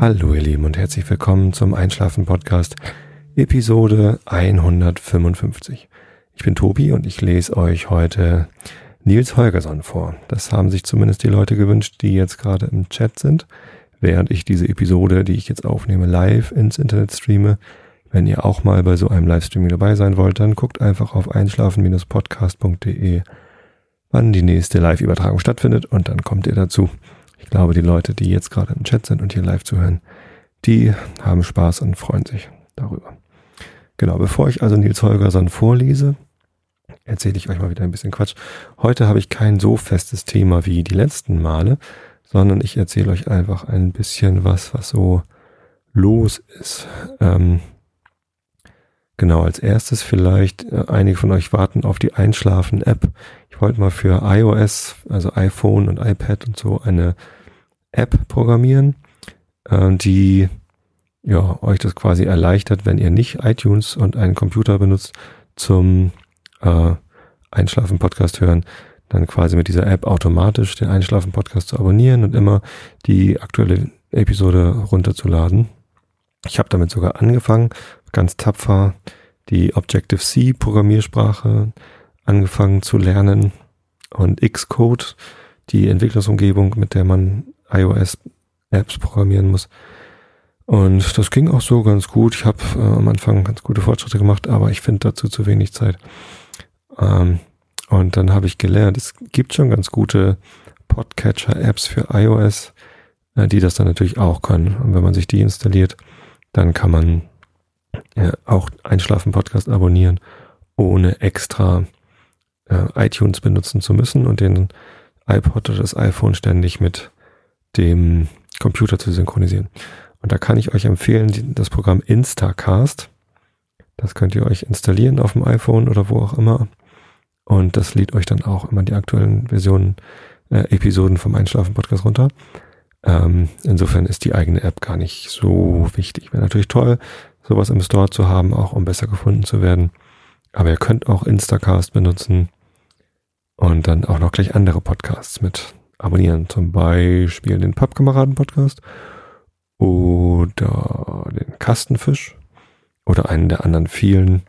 Hallo ihr Lieben und herzlich willkommen zum Einschlafen Podcast Episode 155. Ich bin Tobi und ich lese euch heute Nils Holgersson vor. Das haben sich zumindest die Leute gewünscht, die jetzt gerade im Chat sind, während ich diese Episode, die ich jetzt aufnehme, live ins Internet streame. Wenn ihr auch mal bei so einem Livestreaming dabei sein wollt, dann guckt einfach auf einschlafen-podcast.de, wann die nächste Live-Übertragung stattfindet und dann kommt ihr dazu. Ich glaube, die Leute, die jetzt gerade im Chat sind und hier live zuhören, die haben Spaß und freuen sich darüber. Genau, bevor ich also Nils Holgersson vorlese, erzähle ich euch mal wieder ein bisschen Quatsch. Heute habe ich kein so festes Thema wie die letzten Male, sondern ich erzähle euch einfach ein bisschen was, was so los ist. Ähm, genau, als erstes vielleicht, äh, einige von euch warten auf die Einschlafen-App. Ich wollte mal für iOS, also iPhone und iPad und so, eine App programmieren, äh, die ja, euch das quasi erleichtert, wenn ihr nicht iTunes und einen Computer benutzt zum äh, Einschlafen-Podcast hören, dann quasi mit dieser App automatisch den Einschlafen-Podcast zu abonnieren und immer die aktuelle Episode runterzuladen. Ich habe damit sogar angefangen, ganz tapfer die Objective-C Programmiersprache angefangen zu lernen und Xcode, die Entwicklungsumgebung, mit der man iOS-Apps programmieren muss. Und das ging auch so ganz gut. Ich habe äh, am Anfang ganz gute Fortschritte gemacht, aber ich finde dazu zu wenig Zeit. Ähm, und dann habe ich gelernt, es gibt schon ganz gute Podcatcher-Apps für iOS, äh, die das dann natürlich auch können. Und wenn man sich die installiert, dann kann man äh, auch Einschlafen-Podcast abonnieren, ohne extra äh, iTunes benutzen zu müssen und den iPod oder das iPhone ständig mit dem Computer zu synchronisieren. Und da kann ich euch empfehlen, das Programm Instacast. Das könnt ihr euch installieren auf dem iPhone oder wo auch immer. Und das lädt euch dann auch immer die aktuellen Versionen, äh, Episoden vom Einschlafen-Podcast runter. Ähm, insofern ist die eigene App gar nicht so wichtig. Wäre natürlich toll, sowas im Store zu haben, auch um besser gefunden zu werden. Aber ihr könnt auch Instacast benutzen und dann auch noch gleich andere Podcasts mit abonnieren. Zum Beispiel den Pappkameraden-Podcast oder den Kastenfisch oder einen der anderen vielen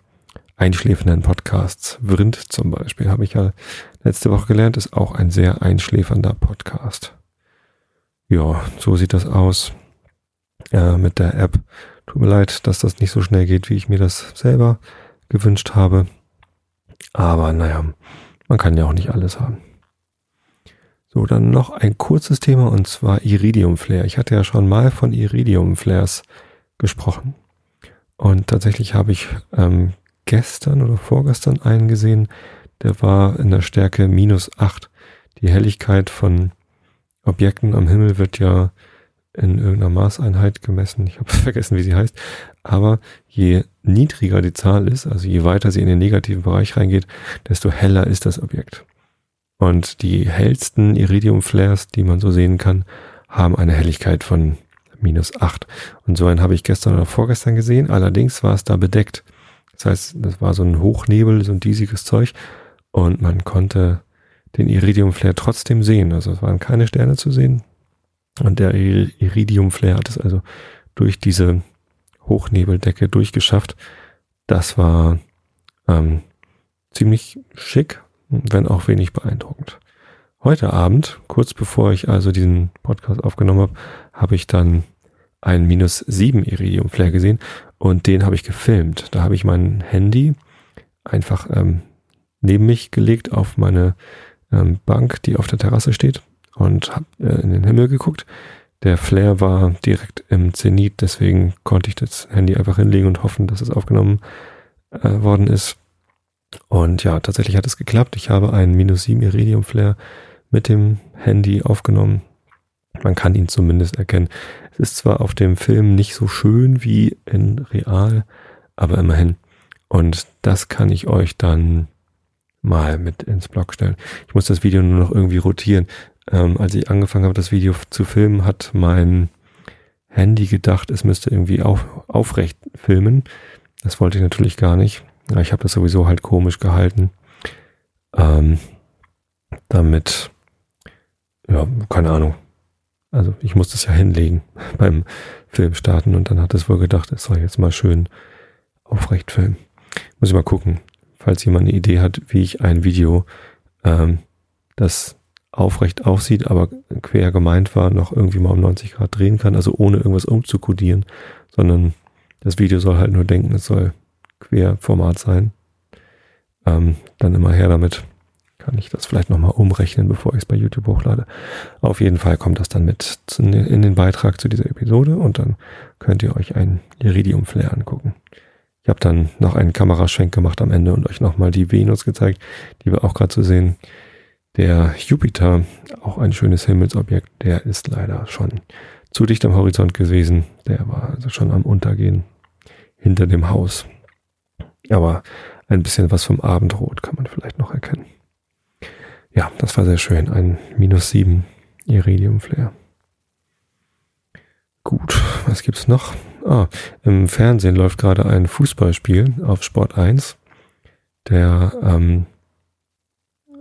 einschläfernden Podcasts. Vrind zum Beispiel, habe ich ja letzte Woche gelernt, ist auch ein sehr einschläfernder Podcast. Ja, so sieht das aus äh, mit der App. Tut mir leid, dass das nicht so schnell geht, wie ich mir das selber gewünscht habe. Aber naja, man kann ja auch nicht alles haben. So, dann noch ein kurzes Thema und zwar Iridium Flare. Ich hatte ja schon mal von Iridium Flares gesprochen. Und tatsächlich habe ich ähm, gestern oder vorgestern einen gesehen, der war in der Stärke minus acht. Die Helligkeit von Objekten am Himmel wird ja in irgendeiner Maßeinheit gemessen. Ich habe vergessen, wie sie heißt. Aber je niedriger die Zahl ist, also je weiter sie in den negativen Bereich reingeht, desto heller ist das Objekt. Und die hellsten Iridium-Flares, die man so sehen kann, haben eine Helligkeit von minus acht. Und so einen habe ich gestern oder vorgestern gesehen. Allerdings war es da bedeckt. Das heißt, das war so ein Hochnebel, so ein diesiges Zeug. Und man konnte den Iridium-Flare trotzdem sehen. Also es waren keine Sterne zu sehen. Und der Iridium-Flare hat es also durch diese Hochnebeldecke durchgeschafft. Das war ähm, ziemlich schick wenn auch wenig beeindruckend. Heute Abend, kurz bevor ich also diesen Podcast aufgenommen habe, habe ich dann einen minus 7 Iridium Flare gesehen und den habe ich gefilmt. Da habe ich mein Handy einfach ähm, neben mich gelegt auf meine ähm, Bank, die auf der Terrasse steht und habe äh, in den Himmel geguckt. Der Flare war direkt im Zenit, deswegen konnte ich das Handy einfach hinlegen und hoffen, dass es aufgenommen äh, worden ist. Und ja, tatsächlich hat es geklappt. Ich habe einen minus 7 Iridium Flare mit dem Handy aufgenommen. Man kann ihn zumindest erkennen. Es ist zwar auf dem Film nicht so schön wie in real, aber immerhin. Und das kann ich euch dann mal mit ins Blog stellen. Ich muss das Video nur noch irgendwie rotieren. Ähm, als ich angefangen habe, das Video zu filmen, hat mein Handy gedacht, es müsste irgendwie auf, aufrecht filmen. Das wollte ich natürlich gar nicht. Ich habe das sowieso halt komisch gehalten. Ähm, damit, ja, keine Ahnung. Also ich musste es ja hinlegen beim Film starten und dann hat es wohl gedacht, es soll jetzt mal schön aufrecht filmen. Muss ich mal gucken, falls jemand eine Idee hat, wie ich ein Video, ähm, das aufrecht aussieht, aber quer gemeint war, noch irgendwie mal um 90 Grad drehen kann, also ohne irgendwas umzukodieren, sondern das Video soll halt nur denken, es soll Querformat sein. Ähm, dann immer her damit. Kann ich das vielleicht nochmal umrechnen, bevor ich es bei YouTube hochlade. Auf jeden Fall kommt das dann mit in den Beitrag zu dieser Episode und dann könnt ihr euch ein Iridium-Flare angucken. Ich habe dann noch einen Kameraschwenk gemacht am Ende und euch nochmal die Venus gezeigt, die wir auch gerade zu sehen. Der Jupiter, auch ein schönes Himmelsobjekt, der ist leider schon zu dicht am Horizont gewesen. Der war also schon am Untergehen hinter dem Haus. Aber ein bisschen was vom Abendrot kann man vielleicht noch erkennen. Ja, das war sehr schön. Ein minus sieben Iridium-Flare. Gut, was gibt's noch? Ah, im Fernsehen läuft gerade ein Fußballspiel auf Sport 1. Der, ähm,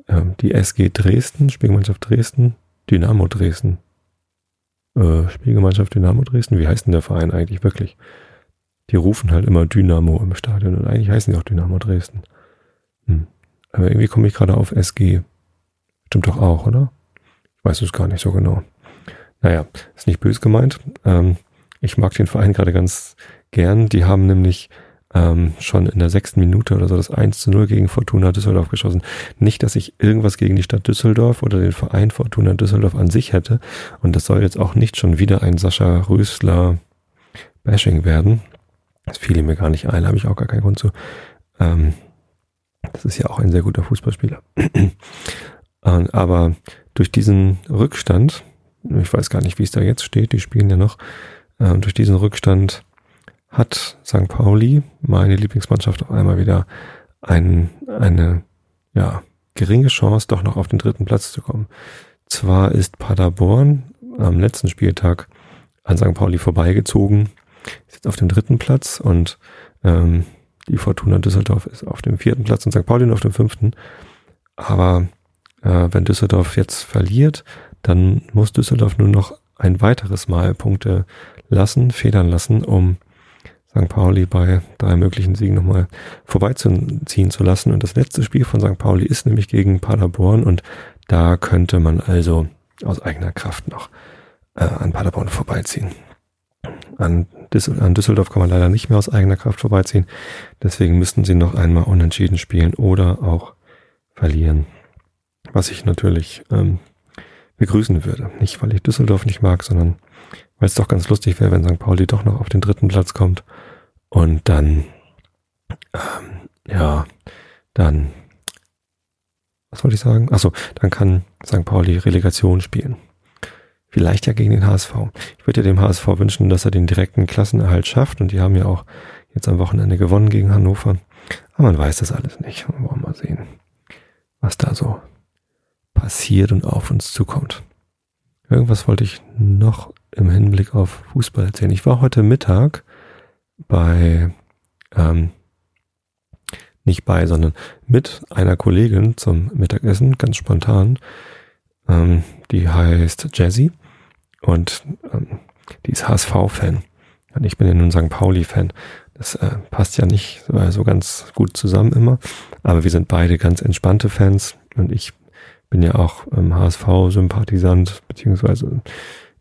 äh, die SG Dresden, Spielgemeinschaft Dresden, Dynamo Dresden. Äh, Spielgemeinschaft Dynamo Dresden, wie heißt denn der Verein eigentlich wirklich? Die rufen halt immer Dynamo im Stadion und eigentlich heißen die auch Dynamo Dresden. Hm. Aber irgendwie komme ich gerade auf SG. Stimmt doch auch, oder? Ich weiß es gar nicht so genau. Naja, ist nicht böse gemeint. Ähm, ich mag den Verein gerade ganz gern. Die haben nämlich ähm, schon in der sechsten Minute oder so das 1 zu 0 gegen Fortuna Düsseldorf geschossen. Nicht, dass ich irgendwas gegen die Stadt Düsseldorf oder den Verein Fortuna Düsseldorf an sich hätte. Und das soll jetzt auch nicht schon wieder ein Sascha Rösler Bashing werden. Das fiel mir gar nicht ein, habe ich auch gar keinen Grund zu. Ähm, das ist ja auch ein sehr guter Fußballspieler. Aber durch diesen Rückstand ich weiß gar nicht, wie es da jetzt steht, die spielen ja noch, äh, durch diesen Rückstand hat St. Pauli, meine Lieblingsmannschaft, auf einmal wieder ein, eine, ja, geringe Chance, doch noch auf den dritten Platz zu kommen. Zwar ist Paderborn am letzten Spieltag an St. Pauli vorbeigezogen, ist jetzt auf dem dritten Platz und ähm, die Fortuna Düsseldorf ist auf dem vierten Platz und St. Pauli auf dem fünften. Aber äh, wenn Düsseldorf jetzt verliert, dann muss Düsseldorf nur noch ein weiteres Mal Punkte lassen, federn lassen, um St. Pauli bei drei möglichen Siegen nochmal vorbeiziehen zu lassen. Und das letzte Spiel von St. Pauli ist nämlich gegen Paderborn und da könnte man also aus eigener Kraft noch äh, an Paderborn vorbeiziehen. An, Düssel an Düsseldorf kann man leider nicht mehr aus eigener Kraft vorbeiziehen. Deswegen müssten sie noch einmal unentschieden spielen oder auch verlieren. Was ich natürlich ähm, begrüßen würde. Nicht, weil ich Düsseldorf nicht mag, sondern weil es doch ganz lustig wäre, wenn St. Pauli doch noch auf den dritten Platz kommt und dann, ähm, ja, dann, was wollte ich sagen? Achso, dann kann St. Pauli Relegation spielen. Vielleicht ja gegen den HSV. Ich würde ja dem HSV wünschen, dass er den direkten Klassenerhalt schafft und die haben ja auch jetzt am Wochenende gewonnen gegen Hannover. Aber man weiß das alles nicht. Wir wollen mal sehen, was da so passiert und auf uns zukommt. Irgendwas wollte ich noch im Hinblick auf Fußball erzählen. Ich war heute Mittag bei, ähm, nicht bei, sondern mit einer Kollegin zum Mittagessen, ganz spontan. Ähm, die heißt Jazzy und ähm, die ist HSV-Fan. Und ich bin ja nun St. Pauli-Fan. Das äh, passt ja nicht so ganz gut zusammen immer. Aber wir sind beide ganz entspannte Fans und ich bin ja auch ähm, HSV-Sympathisant, beziehungsweise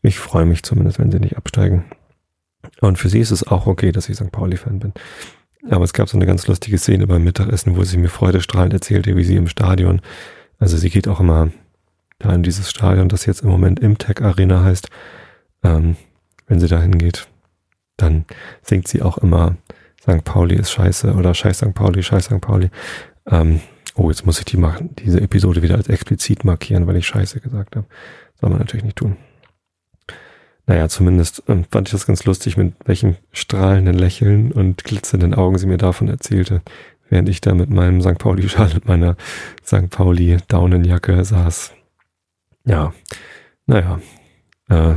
ich freue mich zumindest, wenn sie nicht absteigen. Und für sie ist es auch okay, dass ich St. Pauli-Fan bin. Aber es gab so eine ganz lustige Szene beim Mittagessen, wo sie mir freudestrahlend erzählte, wie sie im Stadion, also sie geht auch immer da in dieses Stadion, das jetzt im Moment Imtech Arena heißt, ähm, wenn sie da hingeht, dann singt sie auch immer St. Pauli ist scheiße oder Scheiß St. Pauli, Scheiß St. Pauli. Ähm, Oh, jetzt muss ich die machen, diese Episode wieder als explizit markieren, weil ich Scheiße gesagt habe. Soll man natürlich nicht tun. Naja, zumindest ähm, fand ich das ganz lustig, mit welchem strahlenden Lächeln und glitzernden Augen sie mir davon erzählte, während ich da mit meinem St. Pauli-Schal und meiner St. Pauli-Daunenjacke saß. Ja, naja, äh,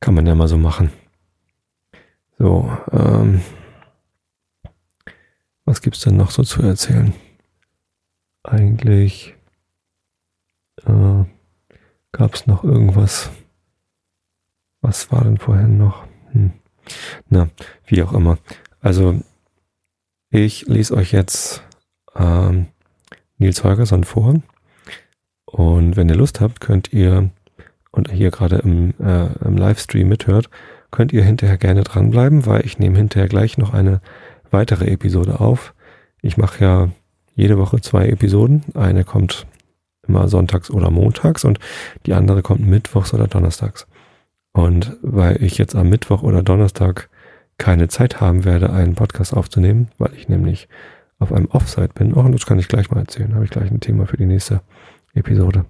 kann man ja mal so machen. So, ähm, was gibt's denn noch so zu erzählen? eigentlich äh, gab es noch irgendwas, was war denn vorhin noch? Hm. Na, wie auch immer. Also, ich lese euch jetzt ähm, Nils Holgersson vor. Und wenn ihr Lust habt, könnt ihr, und hier gerade im, äh, im Livestream mithört, könnt ihr hinterher gerne dranbleiben, weil ich nehme hinterher gleich noch eine weitere Episode auf. Ich mache ja jede Woche zwei Episoden. Eine kommt immer sonntags oder montags und die andere kommt mittwochs oder donnerstags. Und weil ich jetzt am Mittwoch oder Donnerstag keine Zeit haben werde, einen Podcast aufzunehmen, weil ich nämlich auf einem Offsite bin, oh, das kann ich gleich mal erzählen, habe ich gleich ein Thema für die nächste Episode,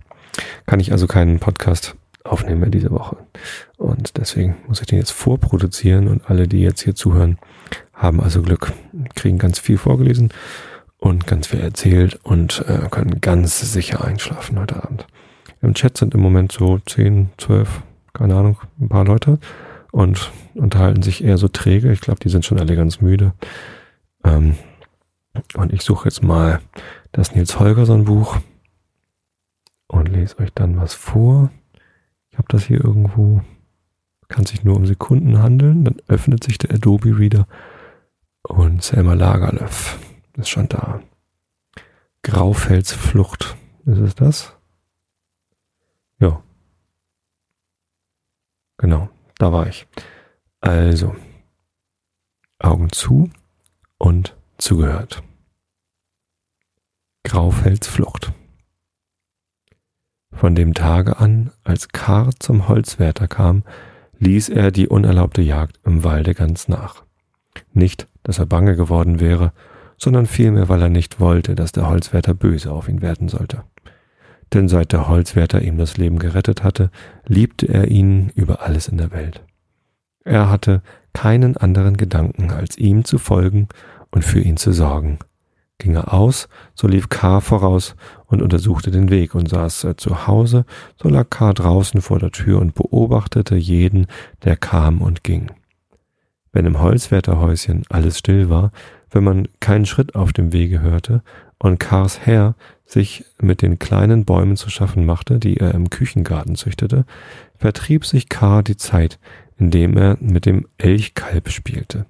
kann ich also keinen Podcast aufnehmen mehr diese Woche. Und deswegen muss ich den jetzt vorproduzieren und alle, die jetzt hier zuhören, haben also Glück, kriegen ganz viel vorgelesen und ganz viel erzählt und äh, können ganz sicher einschlafen heute Abend. Im Chat sind im Moment so 10, 12, keine Ahnung, ein paar Leute und unterhalten sich eher so träge. Ich glaube, die sind schon alle ganz müde. Ähm, und ich suche jetzt mal das Nils Holgersson Buch und lese euch dann was vor. Ich habe das hier irgendwo, kann sich nur um Sekunden handeln, dann öffnet sich der Adobe Reader und Selma Lagerlöf ist schon da. Graufelsflucht, ist es das? Ja. Genau, da war ich. Also, Augen zu und zugehört. Graufelsflucht. Von dem Tage an, als Kar zum Holzwärter kam, ließ er die unerlaubte Jagd im Walde ganz nach. Nicht, dass er bange geworden wäre, sondern vielmehr, weil er nicht wollte, dass der Holzwärter böse auf ihn werden sollte. Denn seit der Holzwärter ihm das Leben gerettet hatte, liebte er ihn über alles in der Welt. Er hatte keinen anderen Gedanken, als ihm zu folgen und für ihn zu sorgen, Ging er aus, so lief K. voraus und untersuchte den Weg, und saß er zu Hause, so lag K. draußen vor der Tür und beobachtete jeden, der kam und ging. Wenn im Holzwärterhäuschen alles still war, wenn man keinen Schritt auf dem Wege hörte und Kars Herr sich mit den kleinen Bäumen zu schaffen machte, die er im Küchengarten züchtete, vertrieb sich K. die Zeit, indem er mit dem Elchkalb spielte.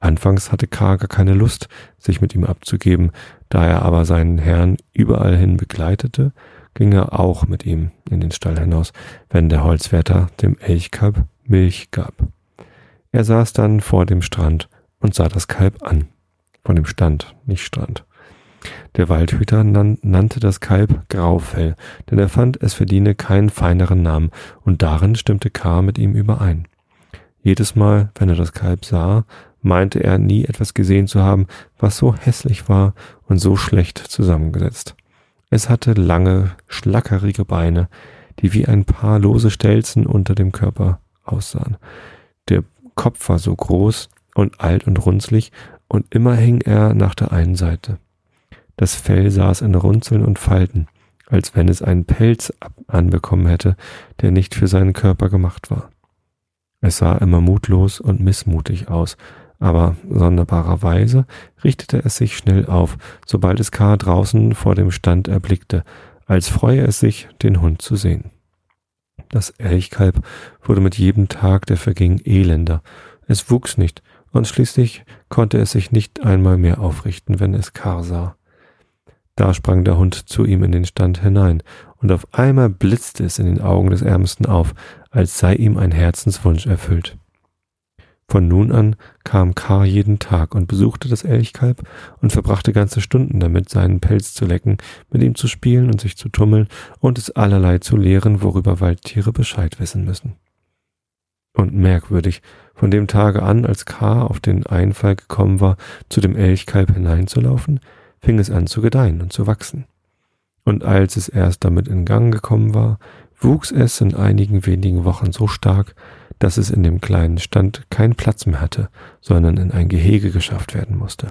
Anfangs hatte K. gar keine Lust, sich mit ihm abzugeben, da er aber seinen Herrn überall hin begleitete, ging er auch mit ihm in den Stall hinaus, wenn der Holzwärter dem Elchkalb Milch gab. Er saß dann vor dem Strand und sah das Kalb an. Von dem Stand, nicht Strand. Der Waldhüter nan nannte das Kalb Graufell, denn er fand, es verdiene keinen feineren Namen, und darin stimmte K. mit ihm überein. Jedes Mal, wenn er das Kalb sah, meinte er nie etwas gesehen zu haben, was so hässlich war und so schlecht zusammengesetzt. Es hatte lange, schlackerige Beine, die wie ein paar lose Stelzen unter dem Körper aussahen. Der Kopf war so groß und alt und runzlig, und immer hing er nach der einen Seite. Das Fell saß in Runzeln und Falten, als wenn es einen Pelz anbekommen hätte, der nicht für seinen Körper gemacht war. Es sah immer mutlos und missmutig aus, aber sonderbarerweise richtete es sich schnell auf, sobald es K. draußen vor dem Stand erblickte, als freue es sich, den Hund zu sehen. Das Elchkalb wurde mit jedem Tag, der verging, elender. Es wuchs nicht, und schließlich konnte es sich nicht einmal mehr aufrichten, wenn es K. sah. Da sprang der Hund zu ihm in den Stand hinein, und auf einmal blitzte es in den Augen des Ärmsten auf, als sei ihm ein Herzenswunsch erfüllt. Von nun an kam K. jeden Tag und besuchte das Elchkalb und verbrachte ganze Stunden damit, seinen Pelz zu lecken, mit ihm zu spielen und sich zu tummeln und es allerlei zu lehren, worüber Waldtiere Bescheid wissen müssen. Und merkwürdig, von dem Tage an, als K. auf den Einfall gekommen war, zu dem Elchkalb hineinzulaufen, fing es an zu gedeihen und zu wachsen. Und als es erst damit in Gang gekommen war, wuchs es in einigen wenigen Wochen so stark, dass es in dem kleinen Stand keinen Platz mehr hatte, sondern in ein Gehege geschafft werden musste.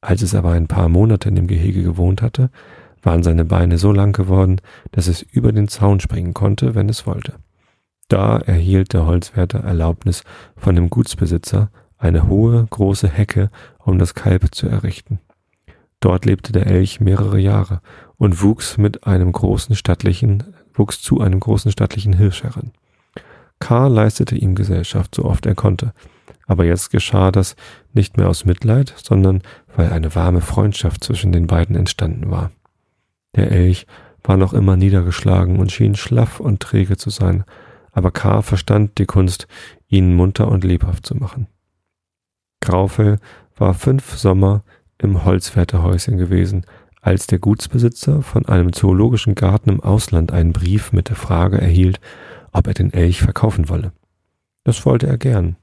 Als es aber ein paar Monate in dem Gehege gewohnt hatte, waren seine Beine so lang geworden, dass es über den Zaun springen konnte, wenn es wollte. Da erhielt der Holzwärter Erlaubnis von dem Gutsbesitzer, eine hohe, große Hecke um das Kalb zu errichten. Dort lebte der Elch mehrere Jahre und wuchs mit einem großen stattlichen, wuchs zu einem großen stattlichen Hirsch heran. K. leistete ihm Gesellschaft, so oft er konnte. Aber jetzt geschah das nicht mehr aus Mitleid, sondern weil eine warme Freundschaft zwischen den beiden entstanden war. Der Elch war noch immer niedergeschlagen und schien schlaff und träge zu sein, aber K. verstand die Kunst, ihn munter und lebhaft zu machen. Graufell war fünf Sommer im Holzwärterhäuschen gewesen, als der Gutsbesitzer von einem zoologischen Garten im Ausland einen Brief mit der Frage erhielt, ob er den Elch verkaufen wolle. Das wollte er gern.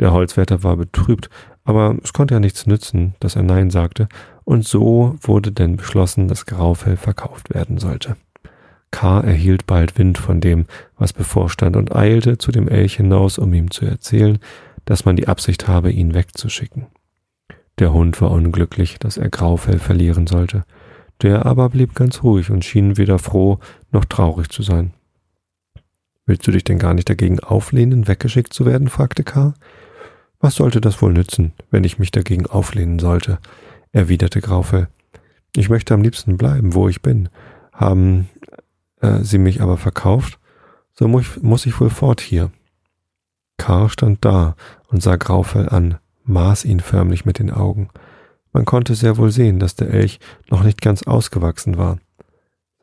Der Holzwärter war betrübt, aber es konnte ja nichts nützen, dass er Nein sagte, und so wurde denn beschlossen, dass Graufell verkauft werden sollte. K. erhielt bald Wind von dem, was bevorstand, und eilte zu dem Elch hinaus, um ihm zu erzählen, dass man die Absicht habe, ihn wegzuschicken. Der Hund war unglücklich, dass er Graufell verlieren sollte. Der aber blieb ganz ruhig und schien weder froh noch traurig zu sein. Willst du dich denn gar nicht dagegen auflehnen, weggeschickt zu werden? fragte K. Was sollte das wohl nützen, wenn ich mich dagegen auflehnen sollte? erwiderte Graufell. Ich möchte am liebsten bleiben, wo ich bin. Haben äh, sie mich aber verkauft, so muss, muss ich wohl fort hier. Karl stand da und sah Graufell an, maß ihn förmlich mit den Augen. Man konnte sehr wohl sehen, dass der Elch noch nicht ganz ausgewachsen war.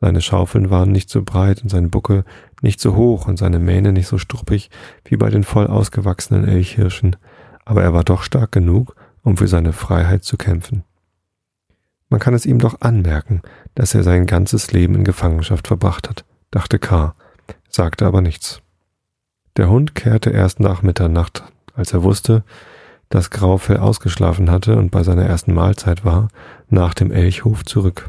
Seine Schaufeln waren nicht so breit und sein Buckel nicht so hoch und seine Mähne nicht so struppig wie bei den voll ausgewachsenen Elchhirschen, aber er war doch stark genug, um für seine Freiheit zu kämpfen. Man kann es ihm doch anmerken, dass er sein ganzes Leben in Gefangenschaft verbracht hat, dachte K., sagte aber nichts. Der Hund kehrte erst nach Mitternacht, als er wusste, dass Graufell ausgeschlafen hatte und bei seiner ersten Mahlzeit war, nach dem Elchhof zurück.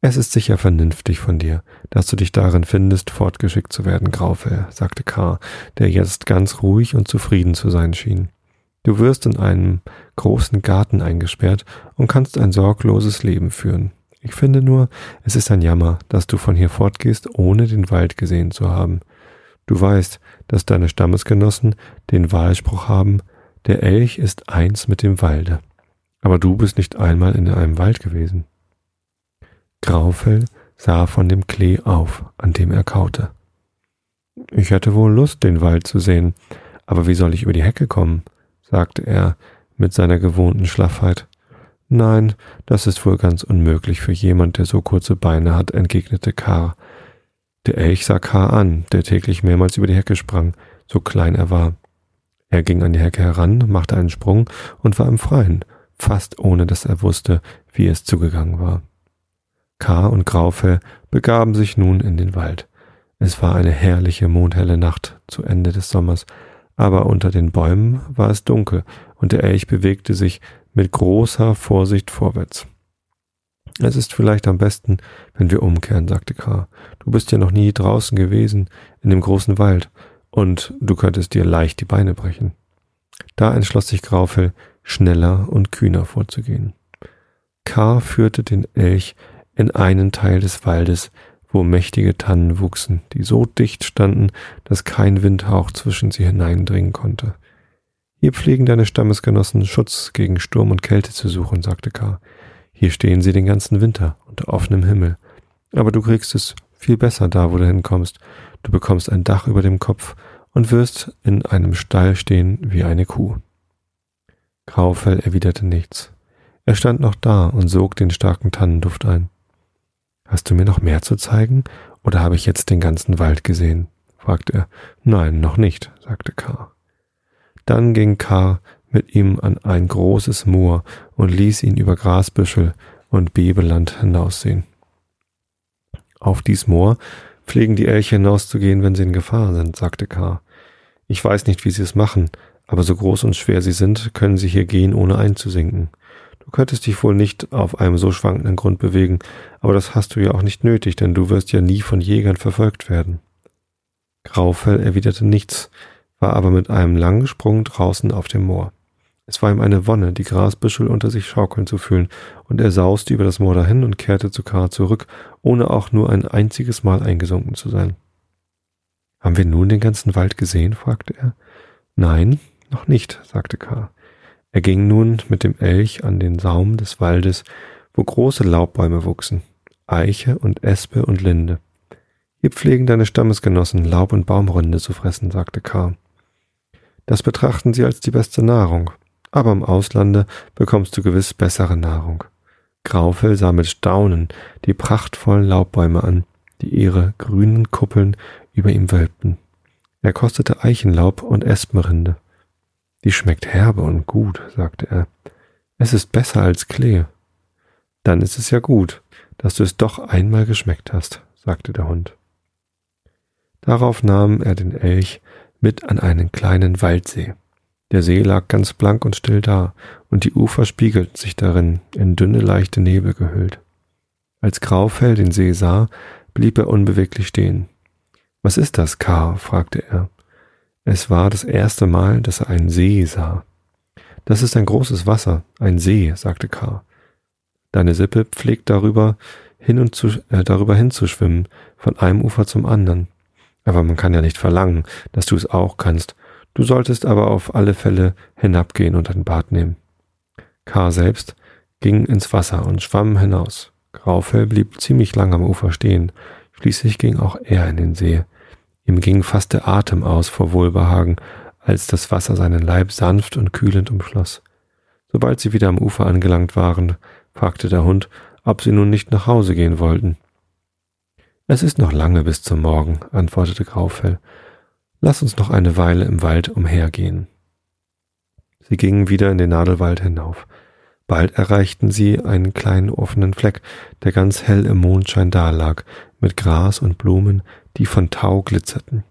Es ist sicher vernünftig von dir, dass du dich darin findest, fortgeschickt zu werden, Graufell, sagte K., der jetzt ganz ruhig und zufrieden zu sein schien. Du wirst in einem großen Garten eingesperrt und kannst ein sorgloses Leben führen. Ich finde nur, es ist ein Jammer, dass du von hier fortgehst, ohne den Wald gesehen zu haben. Du weißt, dass deine Stammesgenossen den Wahlspruch haben, der Elch ist eins mit dem Walde. Aber du bist nicht einmal in einem Wald gewesen. Graufell sah von dem Klee auf, an dem er kaute. Ich hätte wohl Lust, den Wald zu sehen, aber wie soll ich über die Hecke kommen? sagte er mit seiner gewohnten Schlaffheit. Nein, das ist wohl ganz unmöglich für jemand, der so kurze Beine hat, entgegnete Karr. Der Elch sah Karr an, der täglich mehrmals über die Hecke sprang, so klein er war. Er ging an die Hecke heran, machte einen Sprung und war im Freien, fast ohne dass er wusste, wie es zugegangen war. K. und Graufell begaben sich nun in den Wald. Es war eine herrliche mondhelle Nacht zu Ende des Sommers, aber unter den Bäumen war es dunkel und der Elch bewegte sich mit großer Vorsicht vorwärts. Es ist vielleicht am besten, wenn wir umkehren, sagte K. Du bist ja noch nie draußen gewesen, in dem großen Wald, und du könntest dir leicht die Beine brechen. Da entschloss sich Graufell, schneller und kühner vorzugehen. K. führte den Elch in einen Teil des Waldes, wo mächtige Tannen wuchsen, die so dicht standen, dass kein Windhauch zwischen sie hineindringen konnte. Hier pflegen deine Stammesgenossen Schutz gegen Sturm und Kälte zu suchen, sagte K. Hier stehen sie den ganzen Winter unter offenem Himmel. Aber du kriegst es viel besser da, wo du hinkommst. Du bekommst ein Dach über dem Kopf und wirst in einem Stall stehen wie eine Kuh. Graufell erwiderte nichts. Er stand noch da und sog den starken Tannenduft ein. Hast du mir noch mehr zu zeigen, oder habe ich jetzt den ganzen Wald gesehen? fragte er. Nein, noch nicht, sagte K. Dann ging K. mit ihm an ein großes Moor und ließ ihn über Grasbüschel und Bebeland hinaussehen. Auf dies Moor pflegen die Elche hinauszugehen, wenn sie in Gefahr sind, sagte K. Ich weiß nicht, wie sie es machen, aber so groß und schwer sie sind, können sie hier gehen, ohne einzusinken. Du könntest dich wohl nicht auf einem so schwankenden Grund bewegen, aber das hast du ja auch nicht nötig, denn du wirst ja nie von Jägern verfolgt werden. Graufell erwiderte nichts, war aber mit einem langen Sprung draußen auf dem Moor. Es war ihm eine Wonne, die Grasbüschel unter sich schaukeln zu fühlen, und er sauste über das Moor dahin und kehrte zu Karl zurück, ohne auch nur ein einziges Mal eingesunken zu sein. Haben wir nun den ganzen Wald gesehen? fragte er. Nein, noch nicht, sagte Karl. Er ging nun mit dem Elch an den Saum des Waldes, wo große Laubbäume wuchsen, Eiche und Espe und Linde. Hier pflegen deine Stammesgenossen Laub und Baumrinde zu fressen, sagte K. Das betrachten sie als die beste Nahrung, aber im Auslande bekommst du gewiss bessere Nahrung. Graufell sah mit Staunen die prachtvollen Laubbäume an, die ihre grünen Kuppeln über ihm wölbten. Er kostete Eichenlaub und Espenrinde. Die schmeckt herbe und gut, sagte er. Es ist besser als Klee. Dann ist es ja gut, dass du es doch einmal geschmeckt hast, sagte der Hund. Darauf nahm er den Elch mit an einen kleinen Waldsee. Der See lag ganz blank und still da, und die Ufer spiegelten sich darin, in dünne, leichte Nebel gehüllt. Als Graufell den See sah, blieb er unbeweglich stehen. Was ist das, K? fragte er. Es war das erste Mal, dass er einen See sah. Das ist ein großes Wasser, ein See, sagte K. Deine Sippe pflegt darüber hin und zu, äh, darüber hinzuschwimmen, von einem Ufer zum anderen. Aber man kann ja nicht verlangen, dass du es auch kannst. Du solltest aber auf alle Fälle hinabgehen und ein Bad nehmen. K. selbst ging ins Wasser und schwamm hinaus. Graufell blieb ziemlich lang am Ufer stehen. Schließlich ging auch er in den See. Ihm ging fast der Atem aus vor Wohlbehagen, als das Wasser seinen Leib sanft und kühlend umschloss. Sobald sie wieder am Ufer angelangt waren, fragte der Hund, ob sie nun nicht nach Hause gehen wollten. Es ist noch lange bis zum Morgen, antwortete Graufell. Lass uns noch eine Weile im Wald umhergehen. Sie gingen wieder in den Nadelwald hinauf. Bald erreichten sie einen kleinen offenen Fleck, der ganz hell im Mondschein dalag, mit Gras und Blumen, die von Tau glitzerten.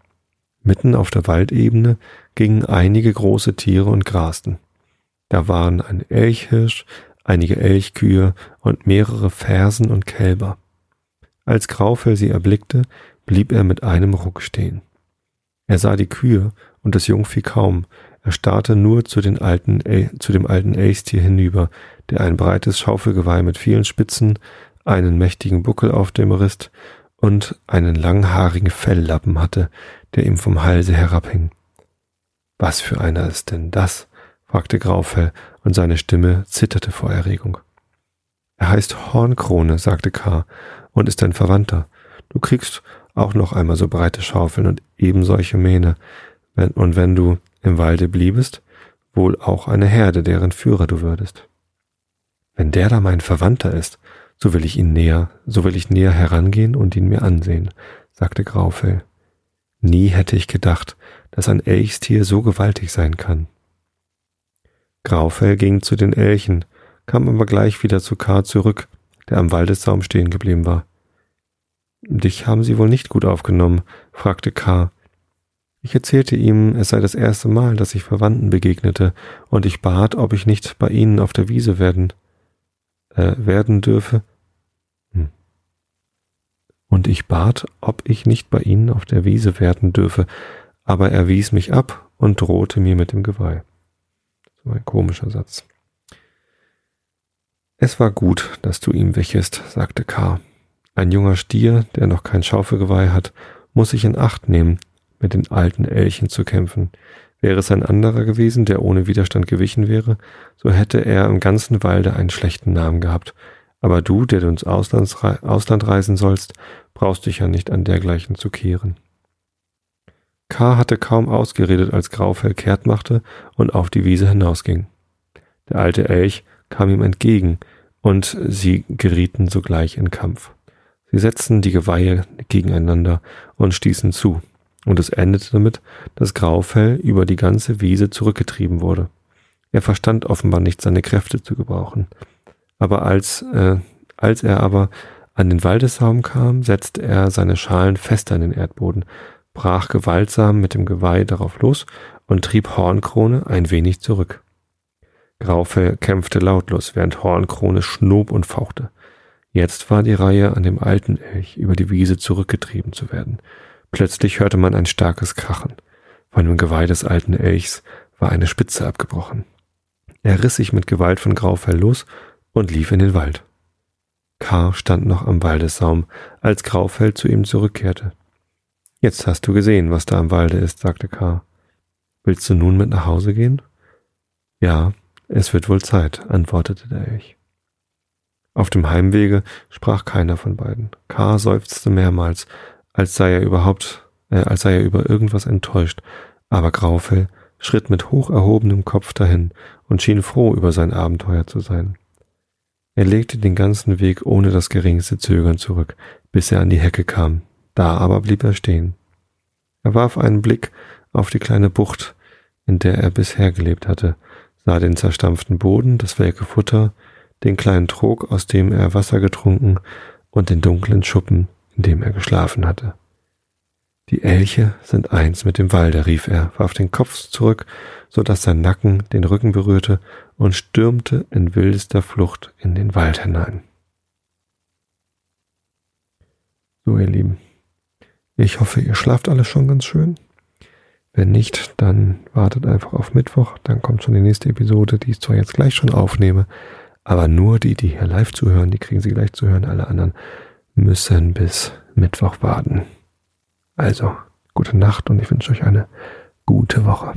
Mitten auf der Waldebene gingen einige große Tiere und grasten. Da waren ein Elchhirsch, einige Elchkühe und mehrere Fersen und Kälber. Als Graufell sie erblickte, blieb er mit einem Ruck stehen. Er sah die Kühe und das Jungvieh kaum, er starrte nur zu, den alten El zu dem alten Elchstier hinüber, der ein breites Schaufelgeweih mit vielen Spitzen, einen mächtigen Buckel auf dem Rist und einen langhaarigen Felllappen hatte, der ihm vom Halse herabhing. Was für einer ist denn das? fragte Graufell, und seine Stimme zitterte vor Erregung. Er heißt Hornkrone, sagte K., und ist ein Verwandter. Du kriegst auch noch einmal so breite Schaufeln und eben solche Mähne. Und wenn du im Walde bliebest, wohl auch eine Herde, deren Führer du würdest. Wenn der da mein Verwandter ist, so will ich ihn näher, so will ich näher herangehen und ihn mir ansehen, sagte Graufell. Nie hätte ich gedacht, dass ein Elchstier so gewaltig sein kann. Graufell ging zu den Elchen, kam aber gleich wieder zu K. zurück, der am Waldessaum stehen geblieben war. Dich haben sie wohl nicht gut aufgenommen, fragte K. Ich erzählte ihm, es sei das erste Mal, dass ich Verwandten begegnete, und ich bat, ob ich nicht bei ihnen auf der Wiese werden, äh, werden dürfe. Hm. Und ich bat, ob ich nicht bei ihnen auf der Wiese werden dürfe, aber er wies mich ab und drohte mir mit dem Geweih. So ein komischer Satz. Es war gut, dass du ihm wichest, sagte K. Ein junger Stier, der noch kein Schaufelgeweih hat, muss sich in Acht nehmen, mit den alten Elchen zu kämpfen. Wäre es ein anderer gewesen, der ohne Widerstand gewichen wäre, so hätte er im ganzen Walde einen schlechten Namen gehabt. Aber du, der du ins Ausland reisen sollst, brauchst dich ja nicht an dergleichen zu kehren. K. hatte kaum ausgeredet, als Graufell kehrt machte und auf die Wiese hinausging. Der alte Elch kam ihm entgegen, und sie gerieten sogleich in Kampf. Sie setzten die Geweihe gegeneinander und stießen zu, und es endete damit, dass Graufell über die ganze Wiese zurückgetrieben wurde. Er verstand offenbar nicht, seine Kräfte zu gebrauchen. Aber als, äh, als er aber an den Waldessaum kam, setzte er seine Schalen fester in den Erdboden, brach gewaltsam mit dem Geweih darauf los und trieb Hornkrone ein wenig zurück. Graufell kämpfte lautlos, während Hornkrone schnob und fauchte. Jetzt war die Reihe an dem alten Elch über die Wiese zurückgetrieben zu werden. Plötzlich hörte man ein starkes Krachen. Von dem Geweih des alten Elchs war eine Spitze abgebrochen. Er riss sich mit Gewalt von Graufell los und lief in den Wald. K. stand noch am Waldessaum, als Graufell zu ihm zurückkehrte. Jetzt hast du gesehen, was da im Walde ist, sagte K. Willst du nun mit nach Hause gehen? Ja, es wird wohl Zeit, antwortete der Elch. Auf dem Heimwege sprach keiner von beiden. K. seufzte mehrmals, als sei er überhaupt, äh, als sei er über irgendwas enttäuscht, aber Graufell schritt mit hoch erhobenem Kopf dahin und schien froh über sein Abenteuer zu sein. Er legte den ganzen Weg ohne das geringste Zögern zurück, bis er an die Hecke kam. Da aber blieb er stehen. Er warf einen Blick auf die kleine Bucht, in der er bisher gelebt hatte, sah den zerstampften Boden, das welke Futter, den kleinen Trog, aus dem er Wasser getrunken, und den dunklen Schuppen, in dem er geschlafen hatte. Die Elche sind eins mit dem Walde, rief er, warf den Kopf zurück, so dass sein Nacken den Rücken berührte und stürmte in wildester Flucht in den Wald hinein. So, ihr Lieben, ich hoffe, ihr schlaft alles schon ganz schön. Wenn nicht, dann wartet einfach auf Mittwoch, dann kommt schon die nächste Episode, die ich zwar jetzt gleich schon aufnehme, aber nur die, die hier live zuhören, die kriegen sie gleich zu hören, alle anderen müssen bis Mittwoch warten. Also, gute Nacht und ich wünsche euch eine gute Woche.